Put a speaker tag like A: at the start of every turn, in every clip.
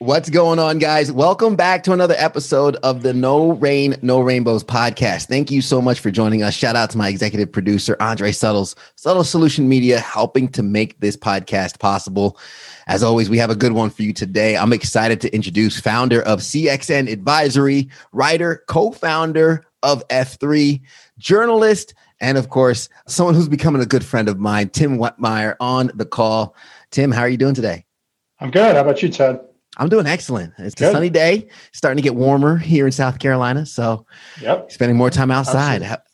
A: What's going on, guys? Welcome back to another episode of the No Rain, No Rainbows podcast. Thank you so much for joining us. Shout out to my executive producer, Andre Suttles, Subtle Solution Media, helping to make this podcast possible. As always, we have a good one for you today. I'm excited to introduce founder of CXN Advisory, writer, co founder of F3, journalist, and of course, someone who's becoming a good friend of mine, Tim Whitmire, on the call. Tim, how are you doing today?
B: I'm good. How about you, Ted?
A: I'm doing excellent. It's Good. a sunny day, starting to get warmer here in South Carolina. So,
B: yep.
A: spending more time outside. Absolutely.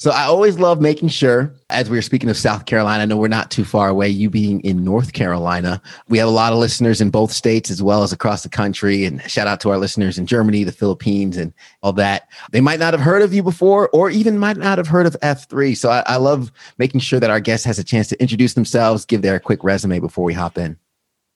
A: So, I always love making sure, as we were speaking of South Carolina, I know we're not too far away, you being in North Carolina. We have a lot of listeners in both states as well as across the country. And shout out to our listeners in Germany, the Philippines, and all that. They might not have heard of you before, or even might not have heard of F3. So, I, I love making sure that our guest has a chance to introduce themselves, give their quick resume before we hop in.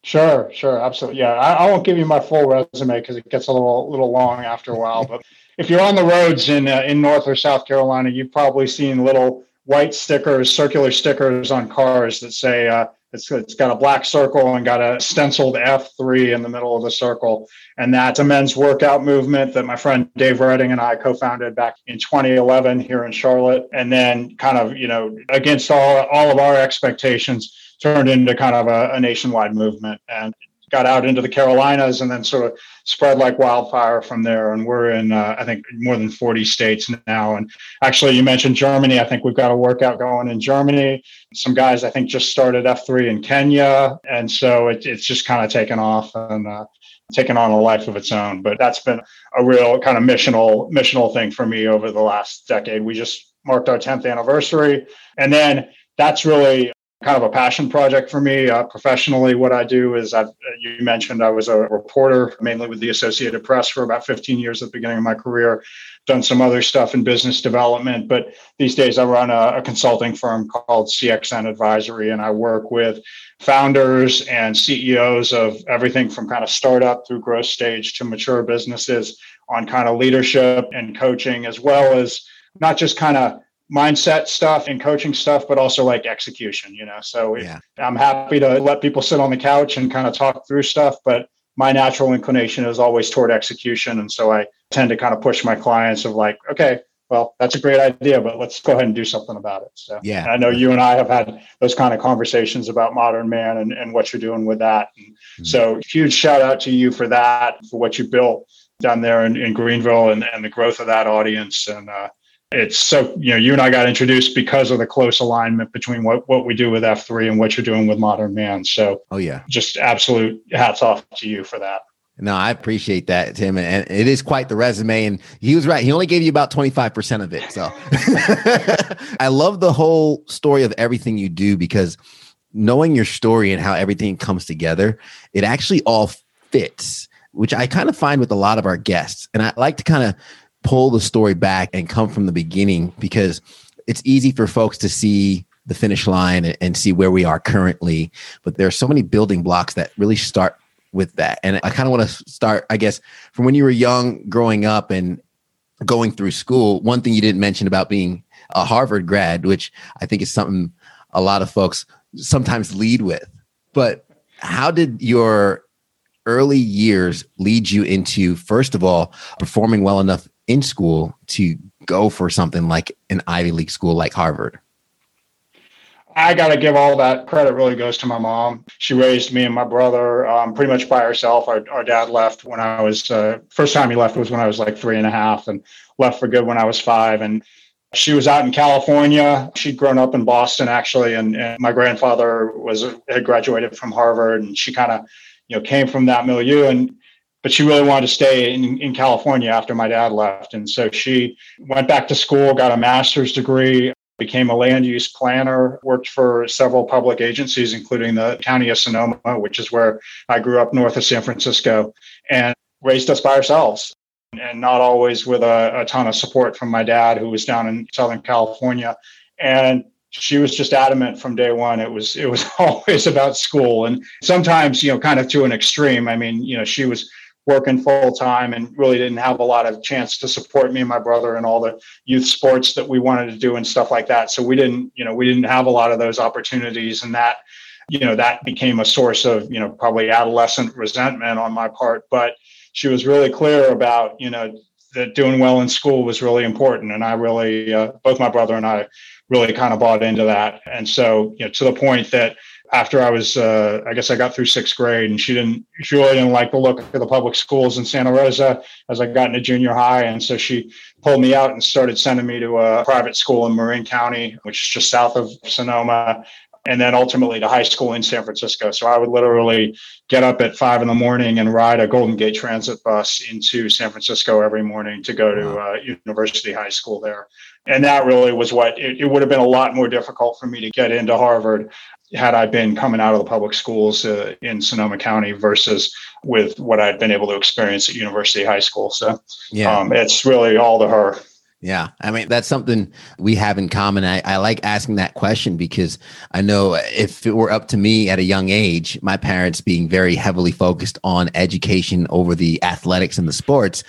B: Sure, sure, absolutely. Yeah, I, I won't give you my full resume because it gets a little little long after a while. But if you're on the roads in uh, in North or South Carolina, you've probably seen little white stickers, circular stickers on cars that say uh, it's it's got a black circle and got a stenciled F3 in the middle of the circle, and that's a men's workout movement that my friend Dave Redding and I co-founded back in 2011 here in Charlotte, and then kind of you know against all all of our expectations turned into kind of a, a nationwide movement and got out into the Carolinas and then sort of spread like wildfire from there. And we're in, uh, I think, more than 40 states now. And actually, you mentioned Germany. I think we've got a workout going in Germany. Some guys, I think, just started F3 in Kenya. And so it, it's just kind of taken off and uh, taken on a life of its own. But that's been a real kind of missional, missional thing for me over the last decade. We just marked our 10th anniversary. And then that's really kind of a passion project for me. Uh, professionally what i do is I've, you mentioned i was a reporter mainly with the associated press for about 15 years at the beginning of my career. Done some other stuff in business development but these days i run a, a consulting firm called cxn advisory and i work with founders and ceos of everything from kind of startup through growth stage to mature businesses on kind of leadership and coaching as well as not just kind of mindset stuff and coaching stuff, but also like execution, you know. So yeah. I'm happy to let people sit on the couch and kind of talk through stuff, but my natural inclination is always toward execution. And so I tend to kind of push my clients of like, okay, well, that's a great idea, but let's go ahead and do something about it. So
A: yeah,
B: I know you and I have had those kind of conversations about modern man and, and what you're doing with that. Mm-hmm. So huge shout out to you for that, for what you built down there in, in Greenville and, and the growth of that audience. And uh, it's so you know you and I got introduced because of the close alignment between what what we do with F3 and what you're doing with Modern Man. So
A: oh yeah,
B: just absolute hats off to you for that.
A: No, I appreciate that, Tim, and it is quite the resume. And he was right; he only gave you about twenty five percent of it. So I love the whole story of everything you do because knowing your story and how everything comes together, it actually all fits. Which I kind of find with a lot of our guests, and I like to kind of pull the story back and come from the beginning because it's easy for folks to see the finish line and, see where we are currently. But there are so many building blocks that really start with that. And I kind of want to start, I guess, from when you were young, growing up and going through school. One thing you didn't mention about being a Harvard grad, which I think is something a lot of folks sometimes lead with. But how did your early years lead you into, first of all, performing well enough in school to go for something like an Ivy League school like Harvard?
B: I got to give all that credit really goes to my mom. She raised me and my brother um, pretty much by herself. Our, our dad left when I was, uh, first time he left was when I was like three and a half and left for good when I was five. And she was out in California. She'd grown up in Boston actually. And, and my grandfather was, had graduated from Harvard and she kind of, you know, came from that milieu. And but she really wanted to stay in, in California after my dad left. And so she went back to school, got a master's degree, became a land use planner, worked for several public agencies, including the County of Sonoma, which is where I grew up north of San Francisco, and raised us by ourselves. And not always with a, a ton of support from my dad, who was down in Southern California. And she was just adamant from day one. It was it was always about school, and sometimes you know, kind of to an extreme. I mean, you know, she was working full time and really didn't have a lot of chance to support me and my brother and all the youth sports that we wanted to do and stuff like that. So we didn't, you know, we didn't have a lot of those opportunities, and that, you know, that became a source of you know probably adolescent resentment on my part. But she was really clear about you know that doing well in school was really important, and I really, uh, both my brother and I, really kind of bought into that. And so, you know, to the point that after I was, uh, I guess I got through sixth grade, and she didn't, she really didn't like the look of the public schools in Santa Rosa as I got into junior high, and so she pulled me out and started sending me to a private school in Marin County, which is just south of Sonoma, and then ultimately to high school in San Francisco. So I would literally get up at five in the morning and ride a Golden Gate Transit bus into San Francisco every morning to go to uh, University High School there. And that really was what it, it, would have been a lot more difficult for me to get into Harvard had I been coming out of the public schools uh, in Sonoma County versus with what I'd been able to experience at University High School. So yeah. Um, it's really all to her.
A: Yeah. I mean, that's something we have in common. I, I like asking that question because I know if it were up to me at a young age, my parents being very heavily focused on education over the athletics and the sports,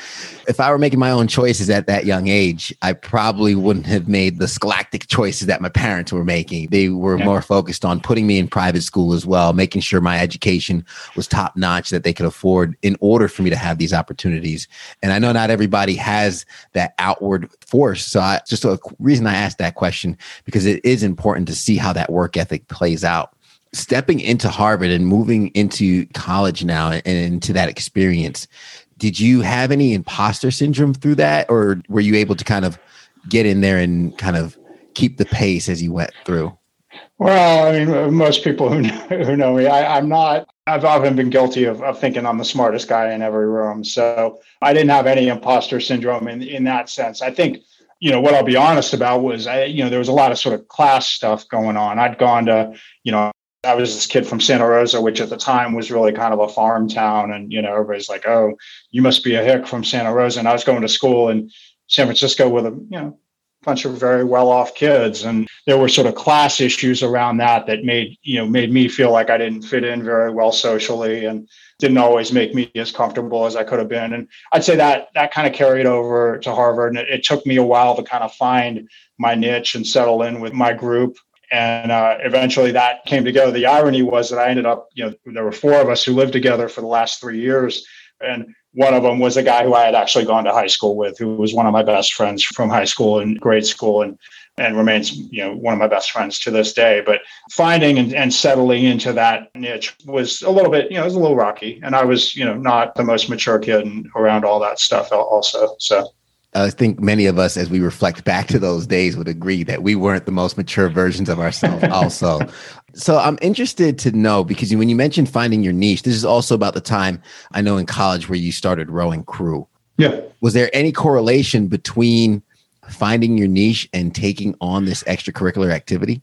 A: if I were making my own choices at that young age, I probably wouldn't have made the scholastic choices that my parents were making. They were yeah. more focused on putting me in private school as well, making sure my education was top notch that they could afford in order for me to have these opportunities. And I know not everybody has that outward force. So I just a reason I asked that question because it is important to see how that work ethic plays out. Stepping into Harvard and moving into college now and into that experience, did you have any imposter syndrome through that? Or were you able to kind of get in there and kind of keep the pace as you went through
B: well i mean most people who know, who know me I, am not i've often been guilty of, of thinking i'm the smartest guy in every room so i didn't have any imposter syndrome in, in that sense i think you know what i'll be honest about was i you know there was a lot of sort of class stuff going on i'd gone to you know I was this kid from Santa Rosa, which at the time was really kind of a farm town. And, you know, everybody's like, oh, you must be a hick from Santa Rosa. And I was going to school in San Francisco with a, you know, bunch of very well-off kids. And there were sort of class issues around that that made, you know, made me feel like I didn't fit in very well socially and didn't always make me as comfortable as I could have been. And I'd say that that kind of carried over to Harvard. And it, it took me a while to kind of find my niche and settle in with my group and uh, eventually that came together. The irony was that I ended up, you know, there were four of us who lived together for the last three years, and one of them was a guy who I had actually gone to high school with, who was one of my best friends from high school and grade school, and and remains, you know, one of my best friends to this day. But finding and, and settling into that niche was a little bit, you know, it was a little rocky, and I was, you know, not the most mature kid around all that stuff also. So.
A: I think many of us, as we reflect back to those days, would agree that we weren't the most mature versions of ourselves, also. so I'm interested to know because when you mentioned finding your niche, this is also about the time I know in college where you started rowing crew.
B: Yeah.
A: Was there any correlation between finding your niche and taking on this extracurricular activity?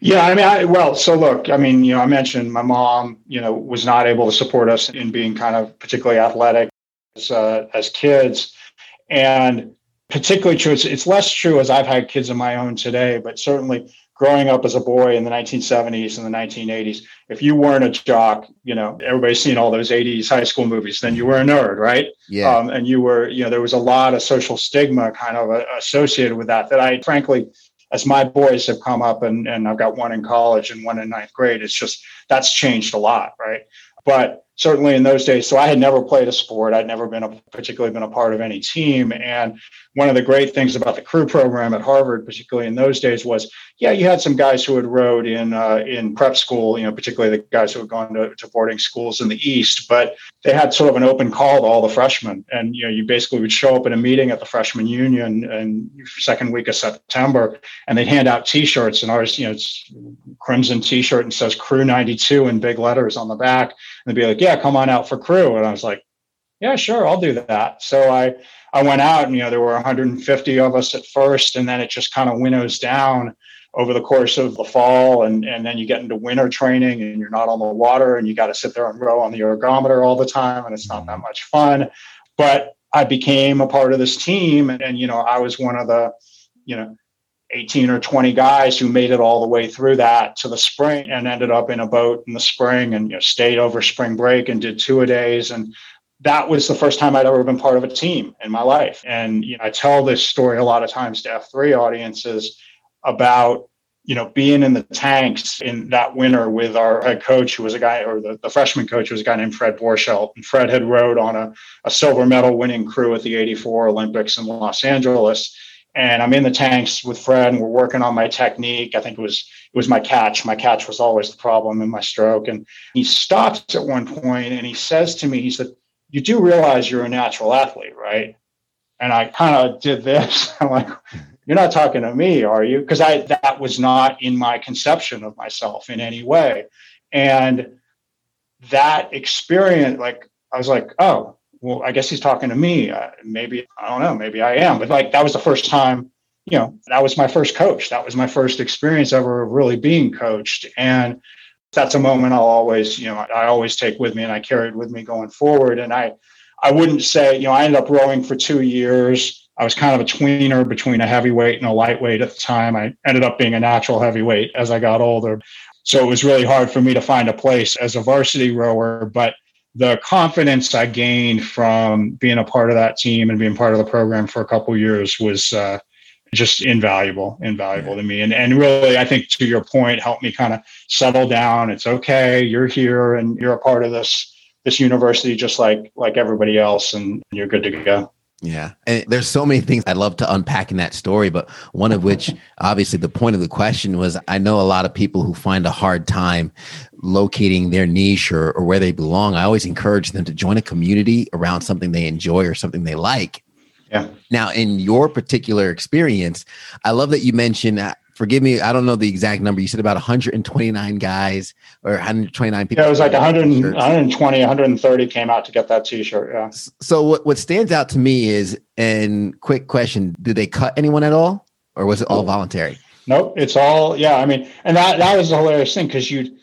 B: Yeah, I mean, I, well, so look, I mean, you know, I mentioned my mom, you know, was not able to support us in being kind of particularly athletic as, uh, as kids. And particularly true, it's, it's less true as I've had kids of my own today, but certainly growing up as a boy in the 1970s and the 1980s, if you weren't a jock, you know, everybody's seen all those 80s high school movies, then you were a nerd, right?
A: Yeah. Um,
B: and you were, you know, there was a lot of social stigma kind of uh, associated with that, that I frankly, as my boys have come up and, and I've got one in college and one in ninth grade, it's just, that's changed a lot, right? But certainly in those days. So I had never played a sport. I'd never been a, particularly been a part of any team. And one of the great things about the crew program at Harvard, particularly in those days, was yeah, you had some guys who had rowed in uh, in prep school. You know, particularly the guys who had gone to, to boarding schools in the East, but they had sort of an open call to all the freshmen. And you know, you basically would show up in a meeting at the freshman union and second week of September, and they'd hand out T-shirts. And ours, you know, it's crimson T-shirt and says Crew 92 in big letters on the back. And they'd be like, yeah, come on out for crew. And I was like, yeah, sure, I'll do that. So I, I went out and, you know, there were 150 of us at first, and then it just kind of winnows down over the course of the fall. And, and then you get into winter training and you're not on the water and you got to sit there and row on the ergometer all the time. And it's not that much fun. But I became a part of this team. And, and you know, I was one of the, you know, 18 or 20 guys who made it all the way through that to the spring and ended up in a boat in the spring and you know, stayed over spring break and did two a days. And that was the first time I'd ever been part of a team in my life. And you know, I tell this story a lot of times to F3 audiences about you know, being in the tanks in that winter with our head coach, who was a guy, or the, the freshman coach was a guy named Fred Borchelt. And Fred had rowed on a, a silver medal winning crew at the 84 Olympics in Los Angeles. And I'm in the tanks with Fred and we're working on my technique. I think it was it was my catch. My catch was always the problem in my stroke. And he stops at one point and he says to me, he said, You do realize you're a natural athlete, right? And I kind of did this. I'm like, you're not talking to me, are you? Because I that was not in my conception of myself in any way. And that experience, like I was like, oh, well, I guess he's talking to me. Uh, maybe I don't know. Maybe I am. But like that was the first time. You know, that was my first coach. That was my first experience ever of really being coached. And that's a moment I'll always, you know, I always take with me and I carry it with me going forward. And I, I wouldn't say, you know, I ended up rowing for two years I was kind of a tweener between a heavyweight and a lightweight at the time. I ended up being a natural heavyweight as I got older. So it was really hard for me to find a place as a varsity rower. But the confidence I gained from being a part of that team and being part of the program for a couple years was uh, just invaluable, invaluable yeah. to me. And and really, I think to your point, helped me kind of settle down. It's okay, you're here, and you're a part of this this university, just like like everybody else, and you're good to go.
A: Yeah. And there's so many things I'd love to unpack in that story, but one of which, obviously, the point of the question was I know a lot of people who find a hard time locating their niche or, or where they belong. I always encourage them to join a community around something they enjoy or something they like.
B: Yeah.
A: Now, in your particular experience, I love that you mentioned uh, forgive me, I don't know the exact number. You said about 129 guys or 129 people.
B: Yeah, it was like 100, 120, 130 came out to get that t-shirt. Yeah.
A: So what, what stands out to me is, and quick question, did they cut anyone at all or was it all voluntary?
B: Nope. It's all, yeah. I mean, and that, that was the hilarious thing. Cause you,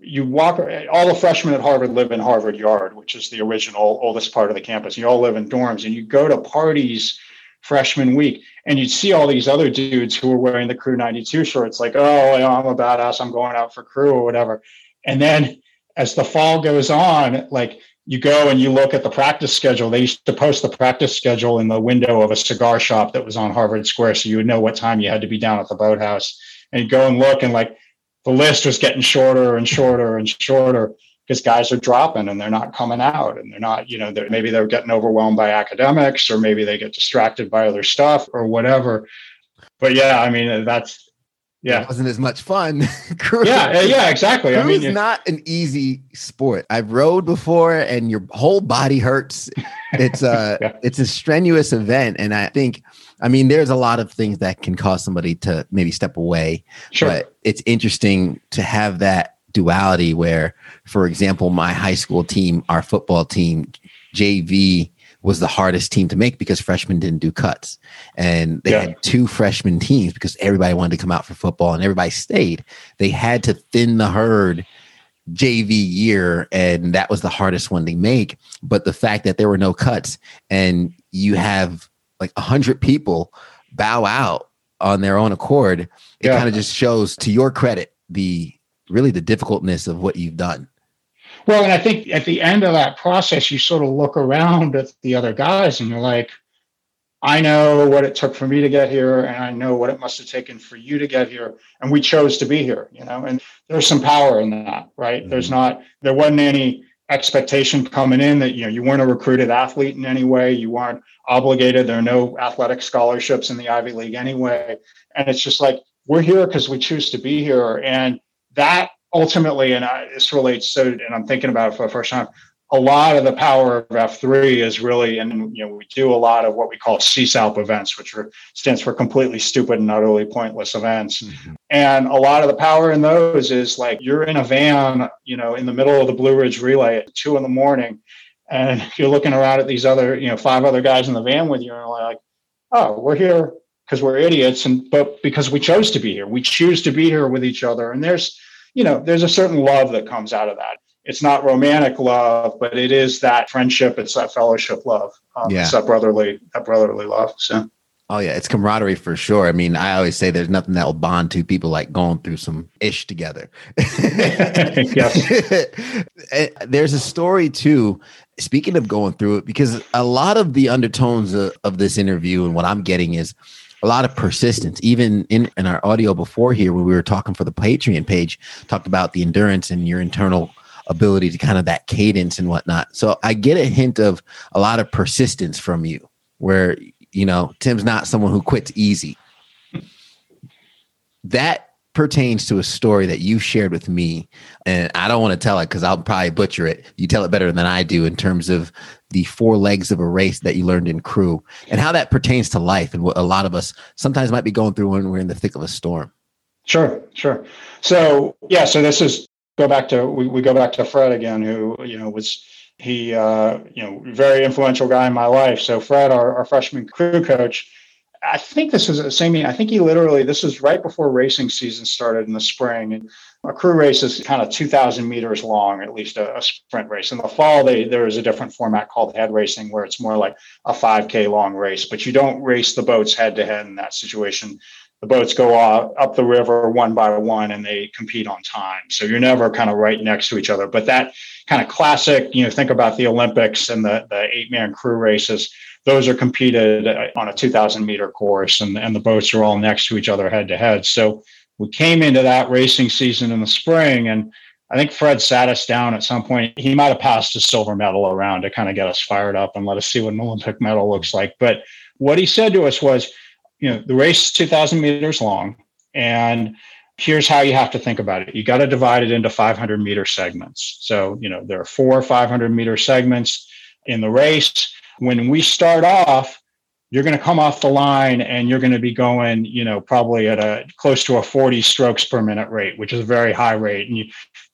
B: you walk all the freshmen at Harvard live in Harvard Yard, which is the original oldest part of the campus. You all live in dorms and you go to parties freshman week and you'd see all these other dudes who were wearing the crew 92 shorts like oh i'm a badass. I'm going out for crew or whatever. And then as the fall goes on like you go and you look at the practice schedule. They used to post the practice schedule in the window of a cigar shop that was on harvard square so you would know what time you had to be down at the boathouse. And go and look and like the list was getting shorter and shorter and shorter because guys are dropping and they're not coming out and they're not, you know, they're, maybe they're getting overwhelmed by academics or maybe they get distracted by other stuff or whatever. But yeah, I mean, that's, yeah.
A: It wasn't as much fun.
B: yeah, eh, yeah, exactly.
A: I mean, it's not an easy sport. I've rowed before and your whole body hurts. It's a, yeah. it's a strenuous event. And I think, I mean, there's a lot of things that can cause somebody to maybe step away, sure. but it's interesting to have that duality where, for example, my high school team, our football team, JV was the hardest team to make because freshmen didn't do cuts. And they yeah. had two freshman teams because everybody wanted to come out for football and everybody stayed. They had to thin the herd JV year, and that was the hardest one to make. But the fact that there were no cuts and you have like a hundred people bow out on their own accord, it yeah. kind of just shows to your credit the really the difficultness of what you've done.
B: Well, and I think at the end of that process, you sort of look around at the other guys and you're like, I know what it took for me to get here, and I know what it must have taken for you to get here. And we chose to be here, you know, and there's some power in that, right? Mm-hmm. There's not, there wasn't any expectation coming in that, you know, you weren't a recruited athlete in any way. You weren't obligated. There are no athletic scholarships in the Ivy League anyway. And it's just like, we're here because we choose to be here. And that ultimately, and I, this relates so, and I'm thinking about it for the first time. A lot of the power of F3 is really, and you know, we do a lot of what we call CSAUP events, which are, stands for completely stupid and utterly pointless events. Mm-hmm. And a lot of the power in those is like you're in a van, you know, in the middle of the Blue Ridge Relay at two in the morning, and you're looking around at these other, you know, five other guys in the van with you, and like, oh, we're here because we're idiots and but because we chose to be here we choose to be here with each other and there's you know there's a certain love that comes out of that it's not romantic love but it is that friendship it's that fellowship love um, yeah. it's that brotherly that brotherly love so
A: Oh yeah, it's camaraderie for sure. I mean, I always say there's nothing that will bond two people like going through some ish together. There's a story too. Speaking of going through it, because a lot of the undertones of, of this interview and what I'm getting is a lot of persistence. Even in, in our audio before here, when we were talking for the Patreon page, talked about the endurance and your internal ability to kind of that cadence and whatnot. So I get a hint of a lot of persistence from you, where you know Tim's not someone who quits easy. That pertains to a story that you shared with me and i don't want to tell it because i'll probably butcher it. You tell it better than i do in terms of the four legs of a race that you learned in crew and how that pertains to life and what a lot of us sometimes might be going through when we're in the thick of a storm.
B: Sure sure. So yeah so this is go back to we, we go back to fred again who you know was he uh, you know very influential guy in my life. So fred our, our freshman crew coach I think this was the same. I think he literally, this was right before racing season started in the spring. And a crew race is kind of 2,000 meters long, at least a, a, sprint race. In the fall, they, there is a different format called head racing where it's more like a 5K long race, but you don't race the boats head to head in that situation. The boats go up, up the river one by one and they compete on time. So you're never kind of right next to each other. But that kind of classic, you know, think about the Olympics and the, the eight man crew races those are competed uh, on a 2000 meter course and, and the boats are all next to each other head to head. So we came into that racing season in the spring and I think Fred sat us down at some point. He might have passed a silver medal around to kind of get us fired up and let us see what an Olympic medal looks like. But what he said to us was, you know, the race is 2000 meters long and here's how you have to think about it. You got to divide it into 500 meter segments. So, you know, there are four 500 meter segments in the race when we start off, you're going to come off the line and you're going to be going, you know, probably at a close to a 40 strokes per minute rate, which is a very high rate. And you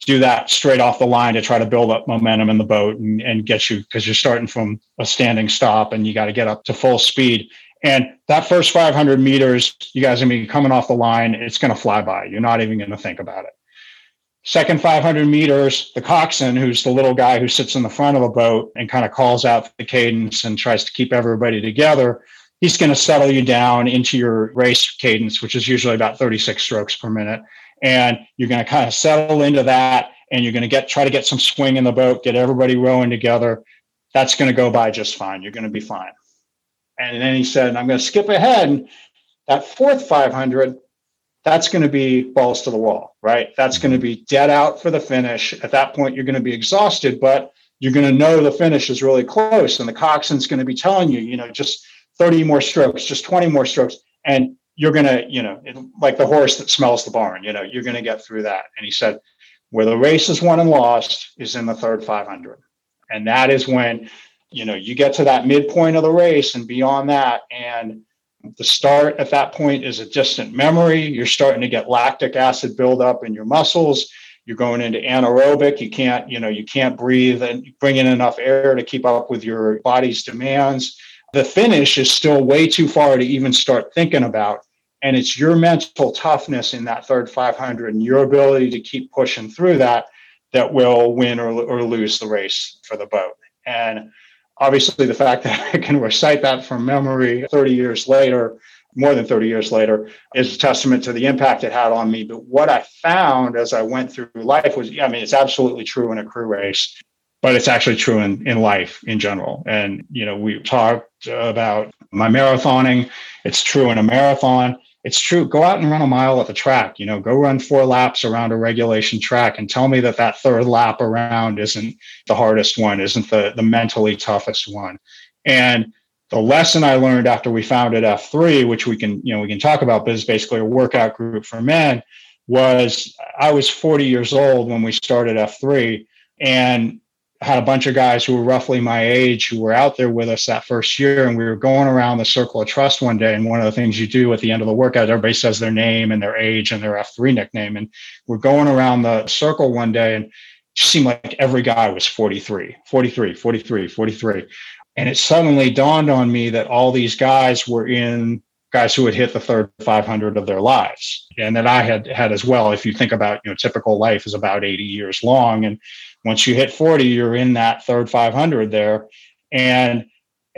B: do that straight off the line to try to build up momentum in the boat and, and get you because you're starting from a standing stop and you got to get up to full speed. And that first 500 meters, you guys are going to be coming off the line. It's going to fly by. You're not even going to think about it. Second 500 meters, the coxswain, who's the little guy who sits in the front of the boat and kind of calls out the cadence and tries to keep everybody together, he's going to settle you down into your race cadence, which is usually about 36 strokes per minute. And you're going to kind of settle into that and you're going to get try to get some swing in the boat, get everybody rowing together. That's going to go by just fine. You're going to be fine. And then he said, I'm going to skip ahead. That fourth 500, that's going to be balls to the wall, right? That's going to be dead out for the finish. At that point, you're going to be exhausted, but you're going to know the finish is really close. And the coxswain's going to be telling you, you know, just 30 more strokes, just 20 more strokes. And you're going to, you know, like the horse that smells the barn, you know, you're going to get through that. And he said, where the race is won and lost is in the third 500. And that is when, you know, you get to that midpoint of the race and beyond that. And the start at that point is a distant memory. You're starting to get lactic acid buildup in your muscles. You're going into anaerobic. You can't, you know, you can't breathe and bring in enough air to keep up with your body's demands. The finish is still way too far to even start thinking about. And it's your mental toughness in that third 500 and your ability to keep pushing through that that will win or, or lose the race for the boat. And obviously the fact that I can recite that from memory 30 years later, more than 30 years later, is a testament to the impact it had on me. But what I found as I went through life was, I mean, it's absolutely true in a crew race, but it's actually true in, in life in general. And, you know, we talked about my marathoning. It's true in a marathon it's true. Go out and run a mile at the track. You know, go run four laps around a regulation track and tell me that that third lap around isn't the hardest one, isn't the the mentally toughest one. And the lesson I learned after we founded F3, which we can you know we can talk about, but is basically a workout group for men, was I was 40 years old when we started F3, and had a bunch of guys who were roughly my age who were out there with us that first year. And we were going around the circle of trust one day. And one of the things you do at the end of the workout, everybody says their name and their age and their F3 nickname. And we're going around the circle one day and it seemed like every guy was 43, 43, 43, 43. And it suddenly dawned on me that all these guys were in guys who had hit the third 500 of their lives and that i had had as well if you think about you know typical life is about 80 years long and once you hit 40 you're in that third 500 there and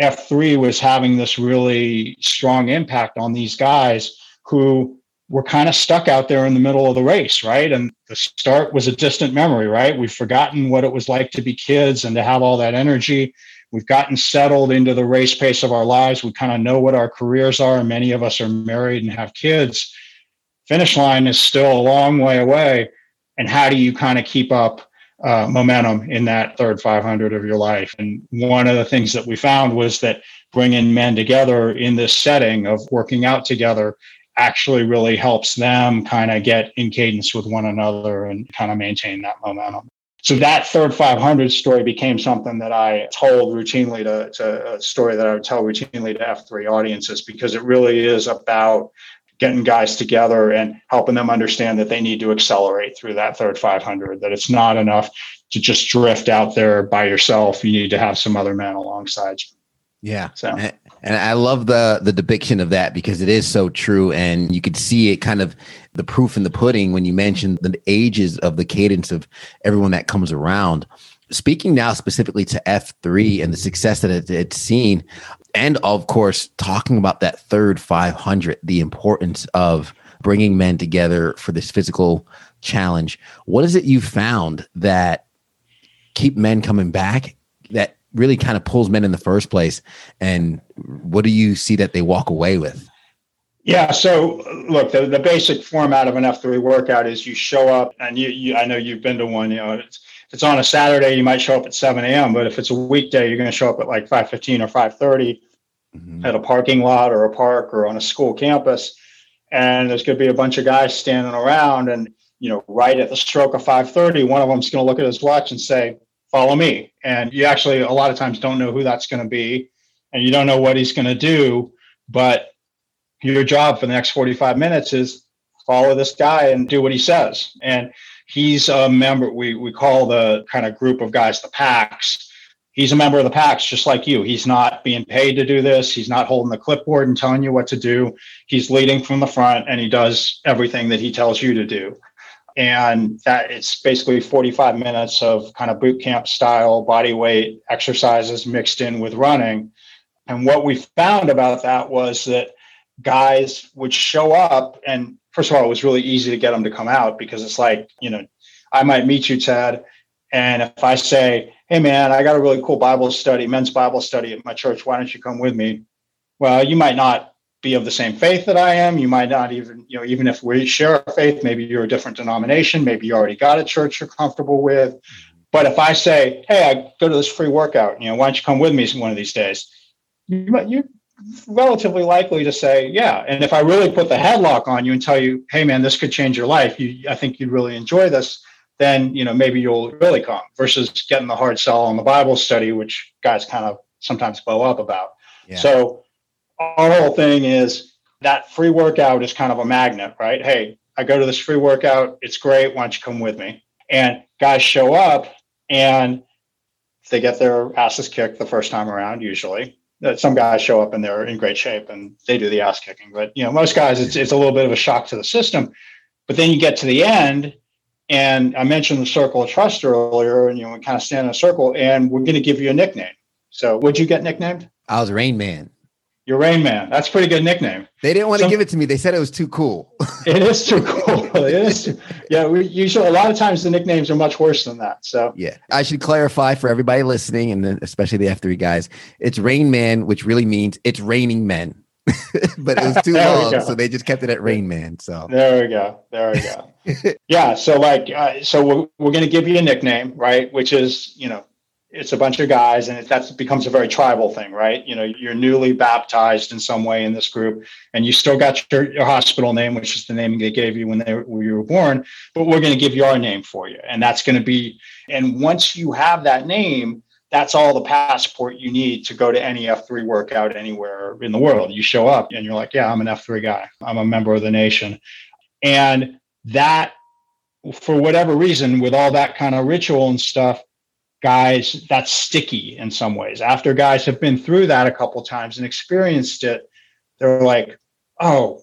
B: F3 was having this really strong impact on these guys who were kind of stuck out there in the middle of the race, right? And the start was a distant memory, right? We've forgotten what it was like to be kids and to have all that energy. We've gotten settled into the race pace of our lives. We kind of know what our careers are. Many of us are married and have kids. Finish line is still a long way away. And how do you kind of keep up uh, momentum in that third 500 of your life? And one of the things that we found was that bringing men together in this setting of working out together actually really helps them kind of get in cadence with one another and kind of maintain that momentum. So that third 500 story became something that I told routinely to, to a story that I would tell routinely to F3 audiences because it really is about getting guys together and helping them understand that they need to accelerate through that third 500, that it's not enough to just drift out there by yourself. You need to have some other men alongside you.
A: Yeah. So. And I love the the depiction of that because it is so true, and you could see it kind of the proof in the pudding when you mentioned the ages of the cadence of everyone that comes around. Speaking now specifically to F three and the success that it, it's seen, and of course talking about that third five hundred, the importance of bringing men together for this physical challenge. What is it you found that keep men coming back that really kind of pulls men in the first place and what do you see that they walk away with
B: yeah so look the, the basic format of an f3 workout is you show up and you, you i know you've been to one you know it's, if it's on a saturday you might show up at 7 a.m but if it's a weekday you're going to show up at like 5.15 or 5.30 mm-hmm. at a parking lot or a park or on a school campus and there's going to be a bunch of guys standing around and you know right at the stroke of 5.30 one of them's going to look at his watch and say follow me. And you actually, a lot of times, don't know who that's going to be and you don't know what he's going to do. But your job for the next 45 minutes is follow this guy and do what he says. And he's a member, we, we call the kind of group of guys the PAX. He's a member of the PAX, just like you. He's not being paid to do this. He's not holding the clipboard and telling you what to do. He's leading from the front and he does everything that he tells you to do and that it's basically 45 minutes of kind of boot camp style body weight exercises mixed in with running and what we found about that was that guys would show up and first of all it was really easy to get them to come out because it's like you know i might meet you ted and if i say hey man i got a really cool bible study men's bible study at my church why don't you come with me well you might not be of the same faith that I am. You might not even, you know, even if we share a faith, maybe you're a different denomination, maybe you already got a church you're comfortable with. But if I say, hey, I go to this free workout, you know, why don't you come with me one of these days? You, might you're relatively likely to say, yeah. And if I really put the headlock on you and tell you, hey, man, this could change your life, you, I think you'd really enjoy this, then, you know, maybe you'll really come versus getting the hard sell on the Bible study, which guys kind of sometimes blow up about. Yeah. So our whole thing is that free workout is kind of a magnet, right? Hey, I go to this free workout. It's great. Why don't you come with me? And guys show up and they get their asses kicked the first time around, usually. Some guys show up and they're in great shape and they do the ass kicking. But you know, most guys it's it's a little bit of a shock to the system. But then you get to the end, and I mentioned the circle of trust earlier, and you know, we kind of stand in a circle, and we're gonna give you a nickname. So would you get nicknamed?
A: I was Rain Man.
B: Your Rain Man. That's a pretty good nickname.
A: They didn't want to give it to me. They said it was too cool.
B: it is too cool. It is. Too, yeah, we usually a lot of times the nicknames are much worse than that. So
A: yeah, I should clarify for everybody listening, and especially the F three guys. It's Rain Man, which really means it's raining men. but it was too long, so they just kept it at Rain Man. So
B: there we go. There we go. yeah. So like, uh, so we're, we're going to give you a nickname, right? Which is you know it's a bunch of guys and that becomes a very tribal thing right you know you're newly baptized in some way in this group and you still got your, your hospital name which is the name they gave you when they when you were born but we're going to give you our name for you and that's going to be and once you have that name that's all the passport you need to go to any F3 workout anywhere in the world. You show up and you're like, yeah, I'm an F3 guy. I'm a member of the nation. And that, for whatever reason, with all that kind of ritual and stuff, guys that's sticky in some ways after guys have been through that a couple times and experienced it they're like oh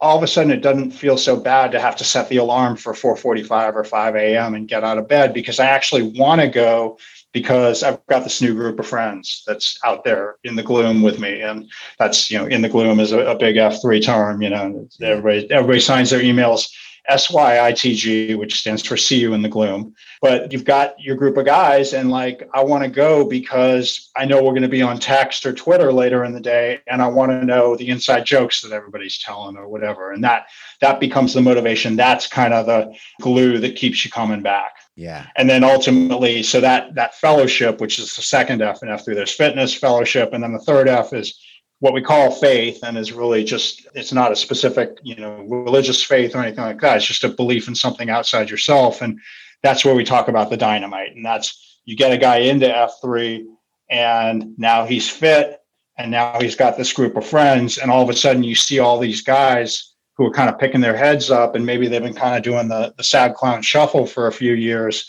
B: all of a sudden it doesn't feel so bad to have to set the alarm for 4:45 or 5 a.m. and get out of bed because I actually want to go because I've got this new group of friends that's out there in the gloom with me, and that's you know in the gloom is a, a big F3 term. You know, everybody everybody signs their emails SYITG, which stands for See You in the Gloom. But you've got your group of guys, and like, I want to go because I know we're going to be on text or Twitter later in the day, and I want to know the inside jokes that everybody's telling or whatever. And that that becomes the motivation. That's kind of the glue that keeps you coming back.
A: Yeah.
B: And then ultimately, so that that fellowship, which is the second F and F through there's fitness fellowship, and then the third F is what we call faith and is really just it's not a specific you know religious faith or anything like that. It's just a belief in something outside yourself and that's where we talk about the dynamite and that's you get a guy into f3 and now he's fit and now he's got this group of friends and all of a sudden you see all these guys who are kind of picking their heads up and maybe they've been kind of doing the, the sad clown shuffle for a few years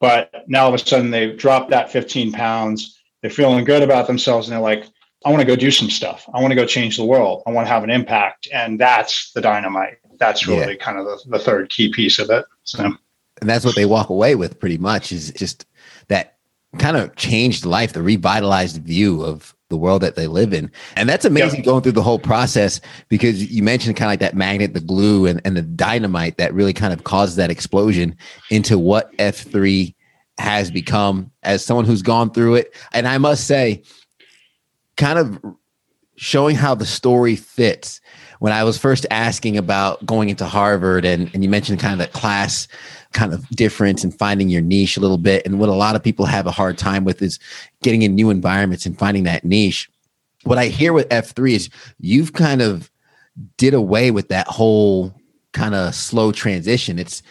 B: but now all of a sudden they've dropped that 15 pounds they're feeling good about themselves and they're like I want to go do some stuff. I want to go change the world. I want to have an impact. And that's the dynamite. That's really yeah. kind of the, the third key piece of it. So.
A: And that's what they walk away with pretty much is just that kind of changed life, the revitalized view of the world that they live in. And that's amazing yep. going through the whole process because you mentioned kind of like that magnet, the glue, and, and the dynamite that really kind of caused that explosion into what F3 has become as someone who's gone through it. And I must say, kind of showing how the story fits. When I was first asking about going into Harvard, and, and you mentioned kind of that class kind of difference and finding your niche a little bit. And what a lot of people have a hard time with is getting in new environments and finding that niche. What I hear with F3 is you've kind of did away with that whole kind of slow transition. It's,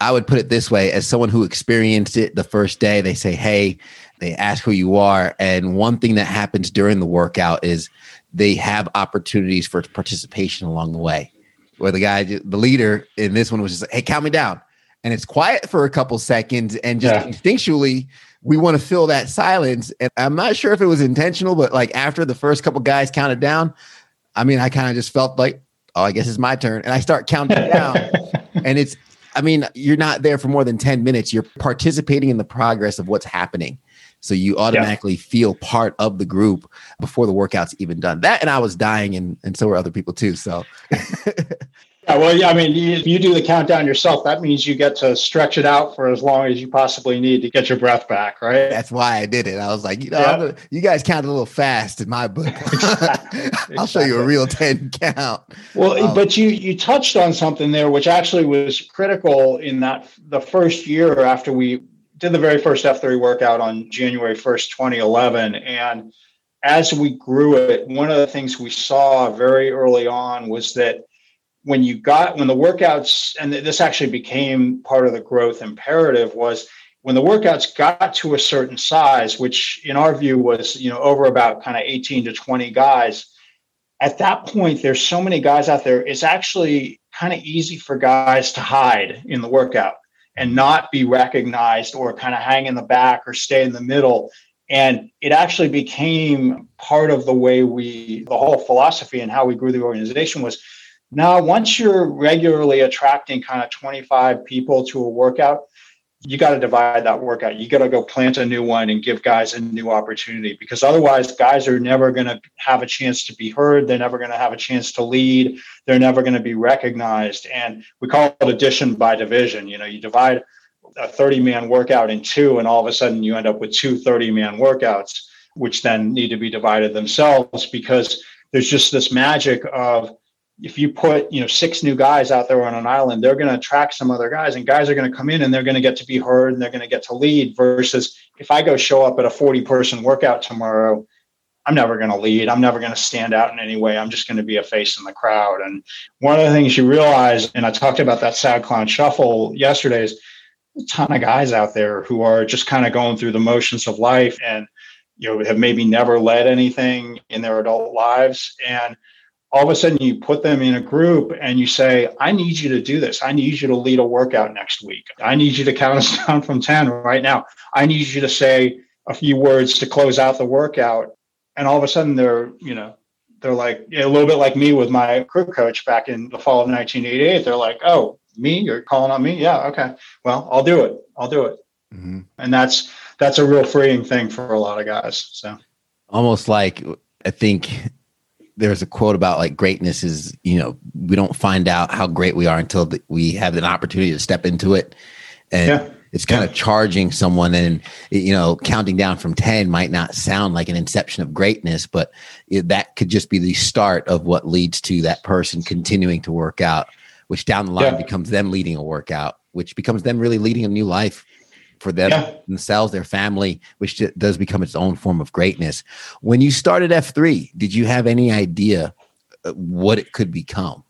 A: I would put it this way as someone who experienced it the first day, they say, Hey, they ask who you are. And one thing that happens during the workout is they have opportunities for participation along the way. Where the guy, the leader in this one was just like, hey, count me down. And it's quiet for a couple seconds. And just yeah. instinctually, we want to fill that silence. And I'm not sure if it was intentional, but like after the first couple guys counted down, I mean, I kind of just felt like, oh, I guess it's my turn. And I start counting down. and it's, I mean, you're not there for more than 10 minutes. You're participating in the progress of what's happening. So you automatically yeah. feel part of the group before the workout's even done. That and I was dying, and and so were other people too. So.
B: Yeah, well, yeah, I mean, you, you do the countdown yourself. That means you get to stretch it out for as long as you possibly need to get your breath back, right?
A: That's why I did it. I was like, you know, yeah. gonna, you guys count a little fast in my book. exactly. I'll show you a real ten count.
B: Well, um, but you you touched on something there, which actually was critical in that the first year after we did the very first F3 workout on January 1st, 2011. And as we grew it, one of the things we saw very early on was that when you got, when the workouts, and this actually became part of the growth imperative, was when the workouts got to a certain size, which in our view was, you know, over about kind of 18 to 20 guys, at that point, there's so many guys out there, it's actually kind of easy for guys to hide in the workout and not be recognized or kind of hang in the back or stay in the middle. And it actually became part of the way we, the whole philosophy and how we grew the organization was now, once you're regularly attracting kind of 25 people to a workout, you got to divide that workout. You got to go plant a new one and give guys a new opportunity because otherwise, guys are never going to have a chance to be heard. They're never going to have a chance to lead. They're never going to be recognized. And we call it addition by division. You know, you divide a 30 man workout in two, and all of a sudden you end up with two 30 man workouts, which then need to be divided themselves because there's just this magic of if you put you know six new guys out there on an island they're going to attract some other guys and guys are going to come in and they're going to get to be heard and they're going to get to lead versus if i go show up at a 40 person workout tomorrow i'm never going to lead. I'm never going to stand out in any way. I'm just going to be a face in the crowd. And one of the things you realize and i talked about that sad clown shuffle yesterday is a ton of guys out there who are just kind of going through the motions of life and you know have maybe never led anything in their adult lives. And all of a sudden you put them in a group and you say, I need you to do this. I need you to lead a workout next week. I need you to count us down from 10 right now. I need you to say a few words to close out the workout. And all of a sudden they're, you know, they're like a little bit like me with my crew coach back in the fall of 1988. They're like, "Oh, me? You're calling on me? Yeah, okay. Well, I'll do it. I'll do it." Mm-hmm. And that's that's a real freeing thing for a lot of guys. So
A: almost like I think there's a quote about like greatness is you know we don't find out how great we are until the, we have an opportunity to step into it and yeah. it's kind yeah. of charging someone and you know counting down from 10 might not sound like an inception of greatness but it, that could just be the start of what leads to that person continuing to work out which down the line yeah. becomes them leading a workout which becomes them really leading a new life for them yeah. themselves, their family, which does become its own form of greatness. When you started F3, did you have any idea uh, what it could become?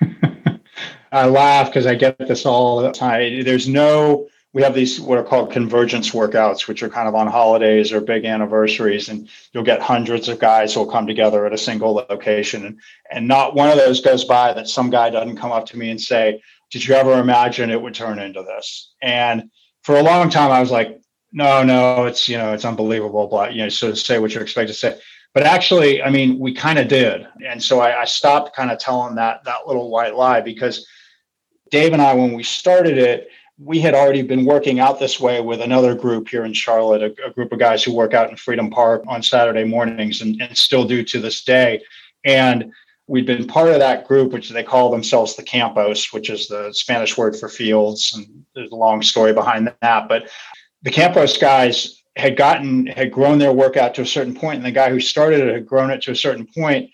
B: I laugh because I get this all the time. There's no, we have these what are called convergence workouts, which are kind of on holidays or big anniversaries, and you'll get hundreds of guys who will come together at a single location. And, and not one of those goes by that some guy doesn't come up to me and say, Did you ever imagine it would turn into this? And for a long time, I was like, no, no, it's, you know, it's unbelievable. But, you know, so say what you expect to say. But actually, I mean, we kind of did. And so I, I stopped kind of telling that, that little white lie because Dave and I, when we started it, we had already been working out this way with another group here in Charlotte, a, a, group of guys who work out in Freedom Park on Saturday mornings and, and, still do to this day. And we'd been part of that group, which they call themselves the Campos, which is the Spanish word for fields. And there's a long story behind that. But the Campos guys had gotten, had grown their workout to a certain point, and the guy who started it had grown it to a certain point.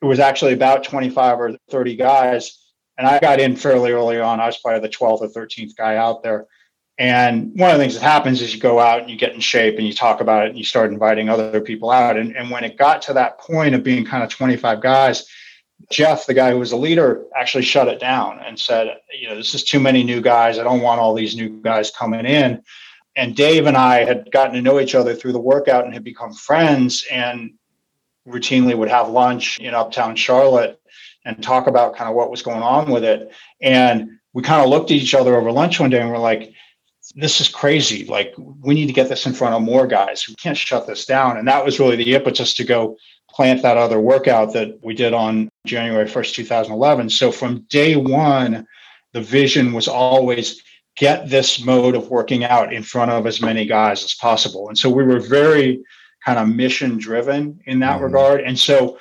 B: It was actually about 25 or 30 guys. And I got in fairly early on. I was probably the 12th or 13th guy out there. And one of the things that happens is you go out and you get in shape and you talk about it and you start inviting other people out. And, and when it got to that point of being kind of 25 guys, Jeff, the guy who was the leader, actually shut it down and said, you know, this is too many new guys. I don't want all these new guys coming in. And Dave and I had gotten to know each other through the workout and had become friends and routinely would have lunch in uptown Charlotte and talk about kind of what was going on with it. And we kind of looked at each other over lunch one day and we're like, this is crazy. Like, we need to get this in front of more guys. We can't shut this down. And that was really the impetus to go plant that other workout that we did on January 1st, 2011. So from day one, the vision was always get this mode of working out in front of as many guys as possible. And so we were very kind of mission driven in that mm-hmm. regard. And so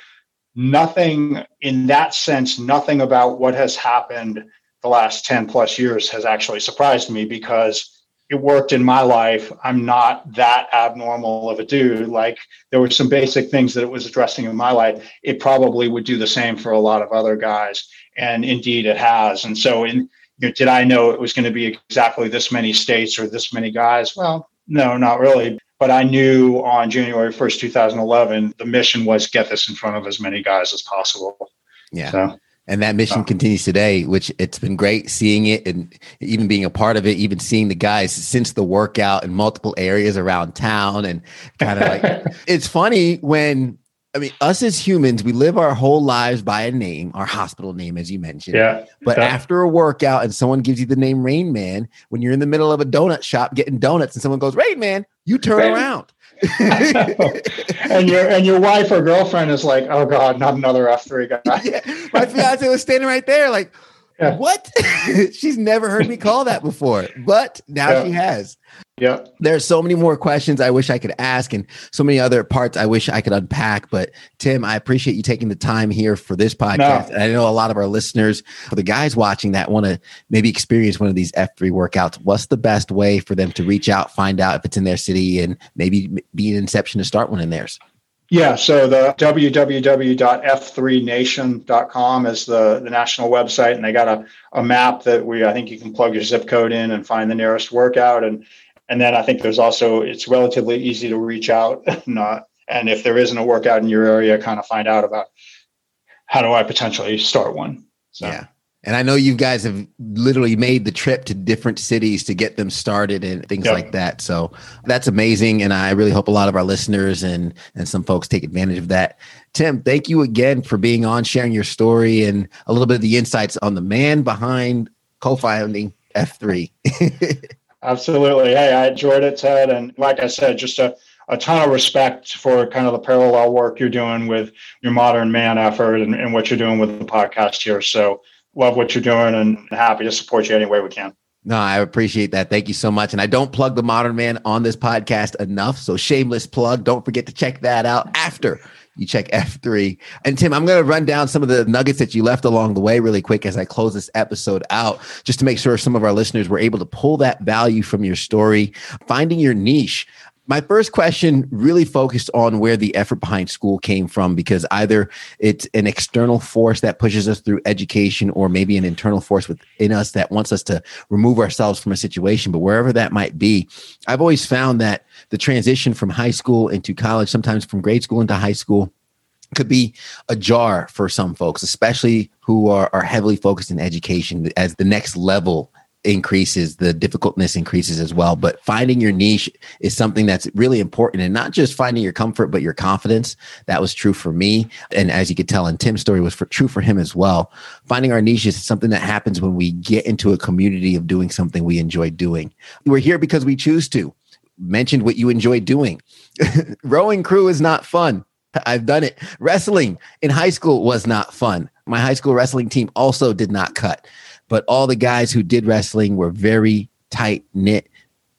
B: nothing in that sense, nothing about what has happened the last 10 plus years has actually surprised me because it worked in my life. I'm not that abnormal of a dude. Like there were some basic things that it was addressing in my life. It probably would do the same for a lot of other guys. And indeed it has. And so in you know, did I know it was going to be exactly this many states or this many guys? Well, no, not really. But I knew on January 1st, 2011, the mission was get this in front of as many guys as possible.
A: Yeah. So and that mission continues today which it's been great seeing it and even being a part of it even seeing the guys since the workout in multiple areas around town and kind of like it's funny when I mean, us as humans, we live our whole lives by a name, our hospital name, as you mentioned.
B: Yeah.
A: But yeah. after a workout and someone gives you the name Rain Man, when you're in the middle of a donut shop getting donuts and someone goes, Rain Man, you turn Rain. around.
B: and your and your wife or girlfriend is like, oh god, not another F three guy. yeah.
A: My fiance was standing right there, like, yeah. what? She's never heard me call that before, but now yeah. she has.
B: Yeah.
A: There's so many more questions I wish I could ask and so many other parts I wish I could unpack. But Tim, I appreciate you taking the time here for this podcast. No. I know a lot of our listeners, for the guys watching that want to maybe experience one of these F3 workouts, what's the best way for them to reach out, find out if it's in their city and maybe be an inception to start one in theirs?
B: Yeah, so the www.f3nation.com is the, the national website, and they got a, a map that we I think you can plug your zip code in and find the nearest workout. And and then I think there's also it's relatively easy to reach out, not and if there isn't a workout in your area, kind of find out about how do I potentially start one.
A: So. Yeah. And I know you guys have literally made the trip to different cities to get them started and things yep. like that. So that's amazing. And I really hope a lot of our listeners and, and some folks take advantage of that. Tim, thank you again for being on, sharing your story and a little bit of the insights on the man behind co founding F3.
B: Absolutely. Hey, I enjoyed it, Ted. And like I said, just a, a ton of respect for kind of the parallel work you're doing with your modern man effort and, and what you're doing with the podcast here. So love what you're doing and happy to support you any way we can.
A: No, I appreciate that. Thank you so much. And I don't plug the modern man on this podcast enough. So shameless plug. Don't forget to check that out after you check F3. And Tim, I'm going to run down some of the nuggets that you left along the way really quick as I close this episode out, just to make sure some of our listeners were able to pull that value from your story, finding your niche my first question really focused on where the effort behind school came from because either it's an external force that pushes us through education or maybe an internal force within us that wants us to remove ourselves from a situation. But wherever that might be i've always found that the transition from high school into college sometimes from grade school into high school could be a jar for some folks, especially who are, are heavily focused in education as the next level increases, the difficultness increases as well. But finding your niche is something that's really important and not just finding your comfort, but your confidence. That was true for me. And as you could tell in Tim's story was for, true for him as well. Finding our niche is something that happens when we get into a community of doing something we enjoy doing. We're here because we choose to. Mentioned what you enjoy doing. Rowing crew is not fun. I've done it. Wrestling in high school was not fun. My high school wrestling team also did not cut but all the guys who did wrestling were very tight knit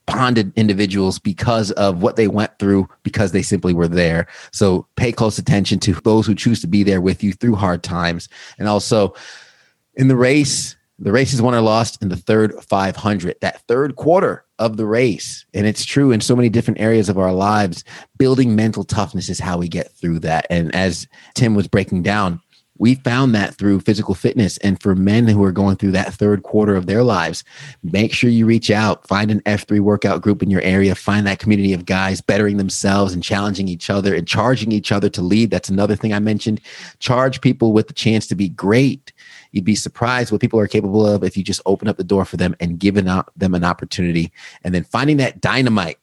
A: bonded individuals because of what they went through because they simply were there. So pay close attention to those who choose to be there with you through hard times. And also in the race the race is won or lost in the third 500 that third quarter of the race. And it's true in so many different areas of our lives. Building mental toughness is how we get through that. And as tim was breaking down we found that through physical fitness. And for men who are going through that third quarter of their lives make sure you reach out find an f3 workout group in your area find that community of guys bettering themselves and challenging each other and charging each other to lead. That's another thing i mentioned. Charge people with the chance to be great. You'd be surprised what people are capable of if you just open up the door for them and give them an opportunity. And then finding that dynamite.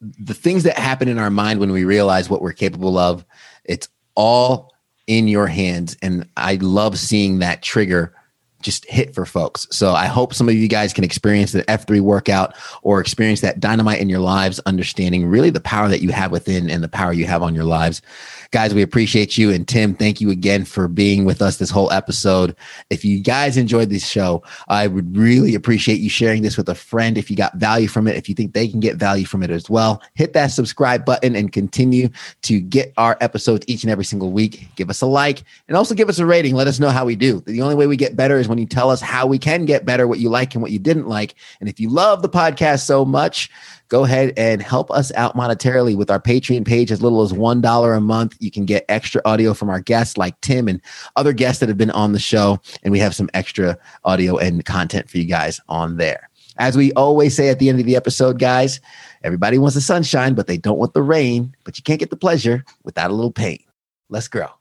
A: The things that happen in our mind when we realize what we're capable of it's all in your hands. And I love seeing that trigger just hit for folks. So I hope some of you guys can experience the F3 workout or experience that dynamite in your lives, understanding really the power that you have within and the power you have on your lives. Guys, we appreciate you. And Tim, thank you again for being with us this whole episode. If you guys enjoyed this show, I would really appreciate you sharing this with a friend if you got value from it, if you think they can get value from it as well. Hit that subscribe button and continue to get our episodes each and every single week. Give us a like and also give us a rating. Let us know how we do. The only way we get better is when you tell us how we can get better, what you like and what you didn't like. And if you love the podcast so much, go ahead and help us out monetarily with our Patreon page as little as $1 a month. You can get extra audio from our guests like Tim and other guests that have been on the show. And we have some extra audio and content for you guys on there. As we always say at the end of the episode, guys, everybody wants the sunshine, but they don't want the rain. But you can't get the pleasure without a little pain. Let's grow.